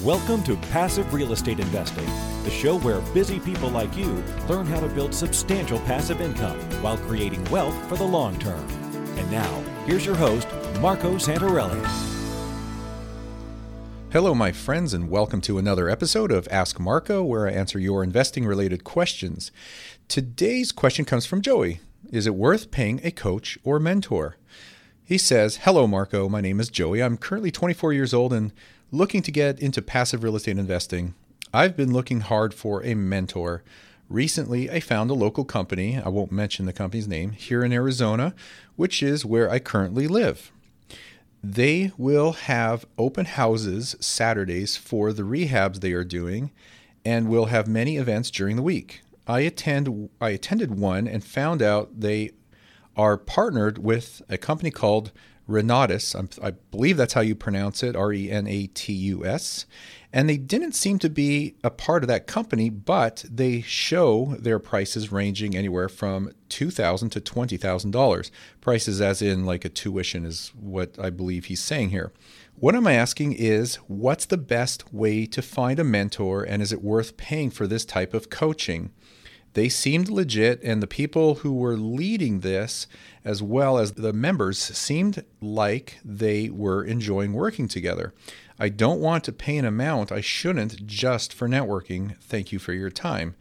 Welcome to Passive Real Estate Investing, the show where busy people like you learn how to build substantial passive income while creating wealth for the long term. And now, here's your host, Marco Santarelli. Hello, my friends, and welcome to another episode of Ask Marco, where I answer your investing related questions. Today's question comes from Joey Is it worth paying a coach or mentor? He says, Hello, Marco. My name is Joey. I'm currently 24 years old and looking to get into passive real estate investing. I've been looking hard for a mentor. Recently, I found a local company, I won't mention the company's name, here in Arizona, which is where I currently live. They will have open houses Saturdays for the rehabs they are doing and will have many events during the week. I attend I attended one and found out they are partnered with a company called Renatus. I believe that's how you pronounce it, R E N A T U S. And they didn't seem to be a part of that company, but they show their prices ranging anywhere from 2,000 to $20,000. Prices, as in like a tuition, is what I believe he's saying here. What I'm asking is what's the best way to find a mentor, and is it worth paying for this type of coaching? They seemed legit, and the people who were leading this, as well as the members, seemed like they were enjoying working together. I don't want to pay an amount I shouldn't just for networking. Thank you for your time.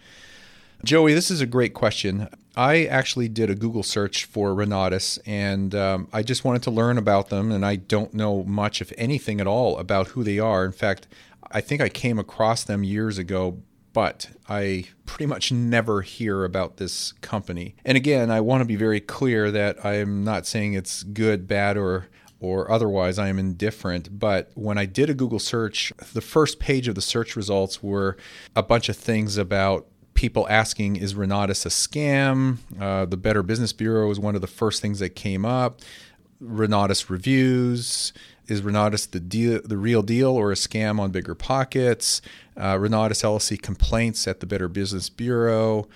Joey, this is a great question. I actually did a Google search for Renatus and um, I just wanted to learn about them. And I don't know much, if anything at all, about who they are. In fact, I think I came across them years ago but I pretty much never hear about this company. And again, I want to be very clear that I'm not saying it's good, bad, or or otherwise I am indifferent. But when I did a Google search, the first page of the search results were a bunch of things about people asking, is Renatus a scam? Uh, the Better Business Bureau was one of the first things that came up. Renatus reviews. Is Renatus the deal, the real deal, or a scam on bigger pockets? Uh, Renatus LLC complaints at the Better Business Bureau,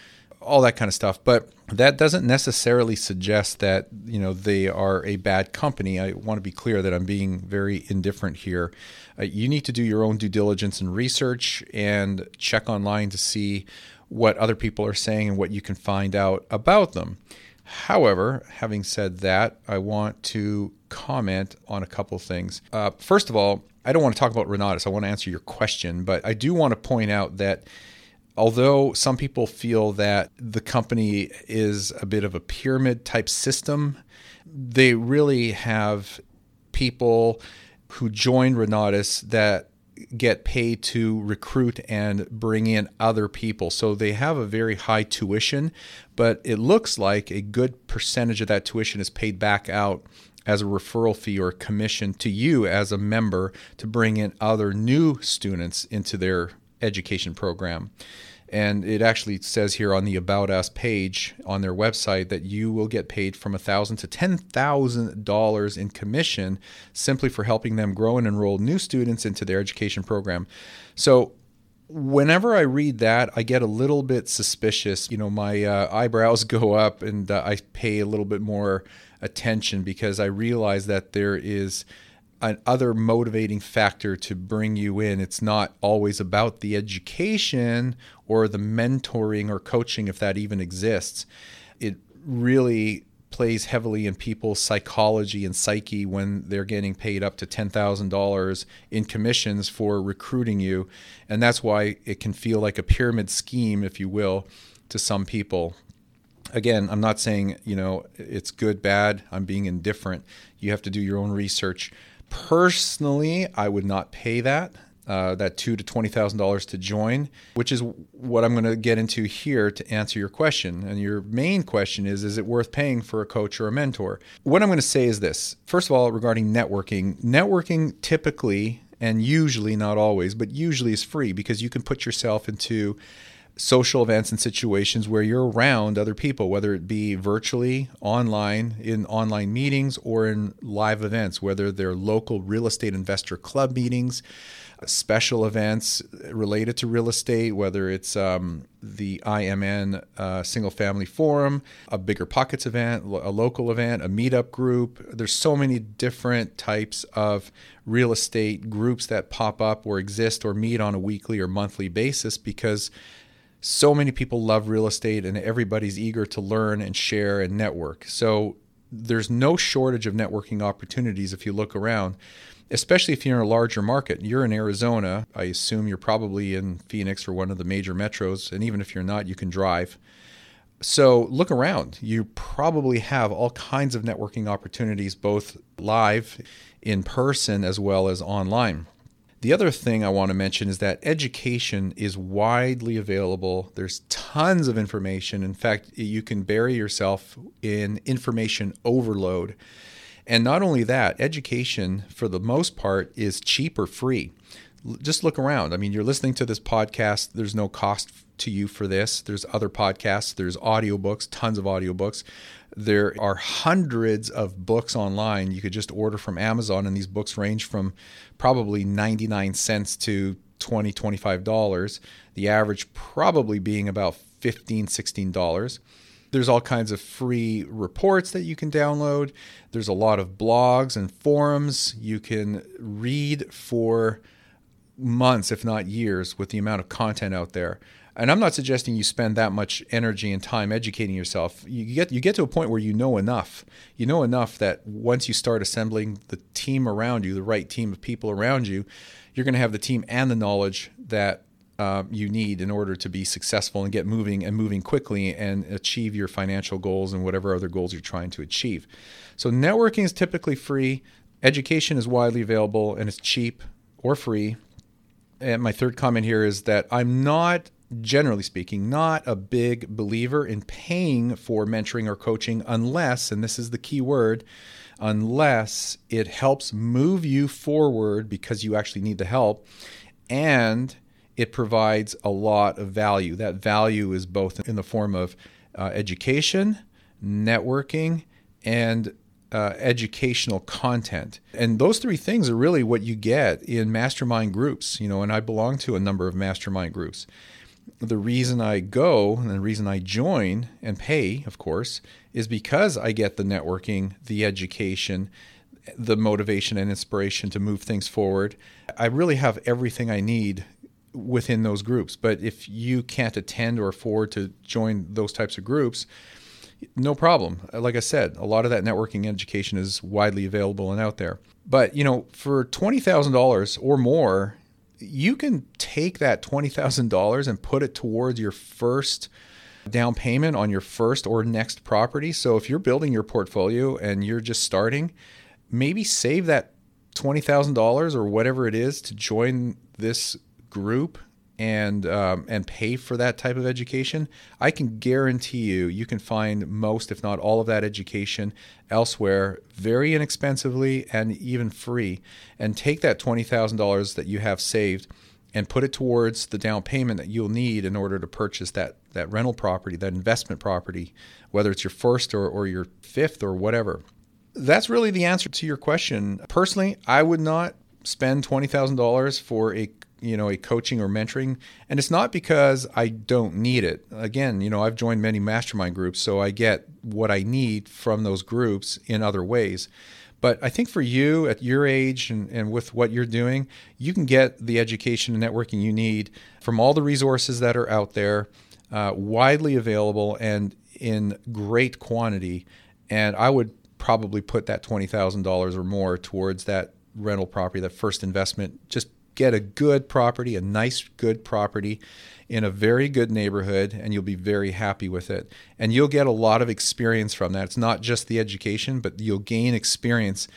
all that kind of stuff. But that doesn't necessarily suggest that you know they are a bad company. I want to be clear that I'm being very indifferent here. Uh, you need to do your own due diligence and research and check online to see what other people are saying and what you can find out about them. However, having said that, I want to comment on a couple of things. Uh, first of all, I don't want to talk about Renatus. I want to answer your question, but I do want to point out that although some people feel that the company is a bit of a pyramid type system, they really have people who join Renatus that get paid to recruit and bring in other people. So they have a very high tuition, but it looks like a good percentage of that tuition is paid back out as a referral fee or commission to you as a member to bring in other new students into their education program. And it actually says here on the About Us page on their website that you will get paid from 1,000 to $10,000 in commission simply for helping them grow and enroll new students into their education program. So whenever I read that, I get a little bit suspicious. You know, my uh, eyebrows go up and uh, I pay a little bit more attention because I realize that there is another motivating factor to bring you in. It's not always about the education or the mentoring or coaching, if that even exists. It really plays heavily in people's psychology and psyche when they're getting paid up to $10,000 in commissions for recruiting you. And that's why it can feel like a pyramid scheme, if you will, to some people. Again, I'm not saying, you know, it's good, bad. I'm being indifferent. You have to do your own research. Personally, I would not pay that. Uh, that two to twenty thousand dollars to join, which is what I'm going to get into here to answer your question. And your main question is: Is it worth paying for a coach or a mentor? What I'm going to say is this: First of all, regarding networking, networking typically and usually, not always, but usually is free because you can put yourself into social events and situations where you're around other people, whether it be virtually, online, in online meetings, or in live events, whether they're local real estate investor club meetings. special events related to real estate, whether it's um, the IMN uh, Single Family Forum, a Bigger Pockets event, a local event, a meetup group. There's so many different types of real estate groups that pop up or exist or meet on a weekly or monthly basis because so many people love real estate and everybody's eager to learn and share and network. So there's no shortage of networking opportunities if you look around especially if you're in a larger market. You're in Arizona. I assume you're probably in Phoenix or one of the major metros. And even if you're not, you can drive. So look around. You probably have all kinds of networking opportunities, both live, in person, as well as online. The other thing I want to mention is that education is widely available. There's tons of information. In fact, you can bury yourself in information overload. And not only that, education, for the most part, is cheap or free. Just look around. I mean, you're listening to this podcast, there's no cost to you for this. There's other podcasts, there's audiobooks, tons of audiobooks. There are hundreds of books online you could just order from Amazon, and these books range from probably 99 cents to 20 $25. The average probably being about $15, $16. There's all kinds of free reports that you can download. There's a lot of blogs and forums you can read for months, if not years, with the amount of content out there. And I'm not suggesting you spend that much energy and time educating yourself. You get you get to a point where you know enough. You know enough that once you start assembling the team around you, the right team of people around you, you're going to have the team and the knowledge that uh, you need in order to be successful and get moving and moving quickly and achieve your financial goals and whatever other goals you're trying to achieve. So, networking is typically free, education is widely available, and it's cheap or free. And my third comment here is that I'm not, generally speaking, not a big believer in paying for mentoring or coaching unless, and this is the key word, unless it helps move you forward because you actually need the help and it provides a lot of value. That value is both in the form of uh, education, networking, and uh, educational content. And those three things are really what you get in mastermind groups. You know, and I belong to a number of mastermind groups. The reason I go and the reason I join and pay, of course, is because I get the networking, the education, the motivation and inspiration to move things forward. I really have everything I need within those groups. But if you can't attend or afford to join those types of groups, no problem. Like I said, a lot of that networking education is widely available and out there. But, you know, for $20,000 or more, you can take that $20,000 and put it towards your first down payment on your first or next property. So if you're building your portfolio and you're just starting, maybe save that $20,000 or whatever it is to join this group and um, and pay for that type of education, I can guarantee you you can find most, if not all, of that education elsewhere, very inexpensively and even free. And take that twenty thousand dollars that you have saved and put it towards the down payment that you'll need in order to purchase that that rental property, that investment property, whether it's your first or, or your fifth or whatever. That's really the answer to your question. Personally, I would not spend $20,000 for a you know a coaching or mentoring and it's not because i don't need it. Again you know i've joined many mastermind groups so i get what i need from those groups in other ways. But i think for you at your age and, and with what you're doing you can get the education and networking you need from all the resources that are out there uh, widely available and in great quantity. And i would probably put that $20000 or more towards that rental property that first investment just get a good property, a nice, good property in a very good neighborhood, and you'll be very happy with it. And you'll get a lot of experience from that. It's not just the education, but you'll gain experience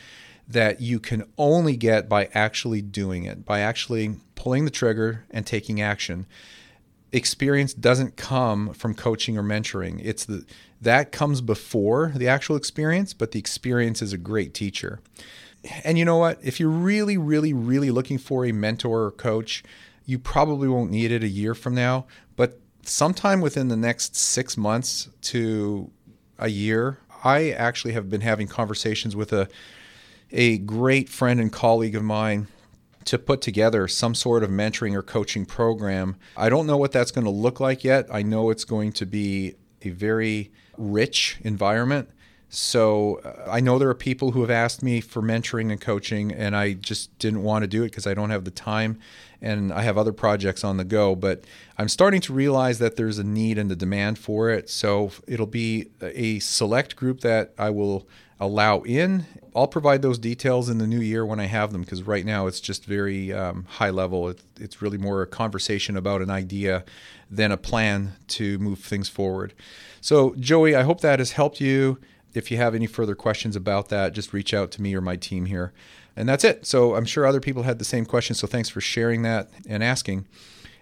that you can only get by actually doing it, by actually pulling the trigger and taking action. Experience doesn't come from coaching or mentoring. It's the that comes before the actual experience, but the experience is a great teacher and you know what? If you're really, really, really looking for a mentor or coach, you probably won't need it a year from now. But sometime within the next six months to a year, I actually have been having conversations with a a great friend and colleague of mine to put together some sort of mentoring or coaching program. I don't know what that's going to look like yet. I know it's going to be a very rich environment. So uh, I know there are people who have asked me for mentoring and coaching, and I just didn't want to do it because I don't have the time and I have other projects on the go. But I'm starting to realize that there's a need and a demand for it. So it'll be a select group that I will allow in. I'll provide those details in the new year when I have them because right now it's just very um, high level. It, it's really more a conversation about an idea than a plan to move things forward. So, Joey, I hope that has helped you. If you have any further questions about that, just reach out to me or my team here. And that's it. So, I'm sure other people had the same question. So, thanks for sharing that and asking.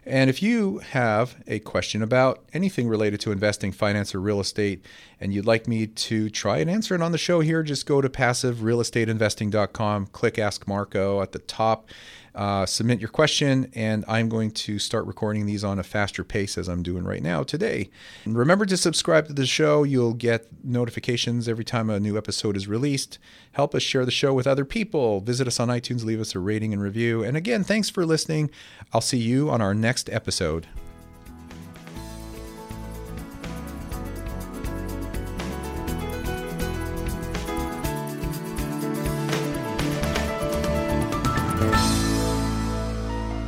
And if you have a question about anything related to investing, finance, or real estate, and you'd like me to try and answer it on the show here, just go to passiverealestateinvesting.com, click Ask Marco at the top, uh, submit your question, and I'm going to start recording these on a faster pace as I'm doing right now today. And remember to subscribe to the show. You'll get notifications every time a new episode is released. Help us share the show with other people. Visit us on iTunes, leave us a rating and review. And again, thanks for listening. I'll see you on our next episode.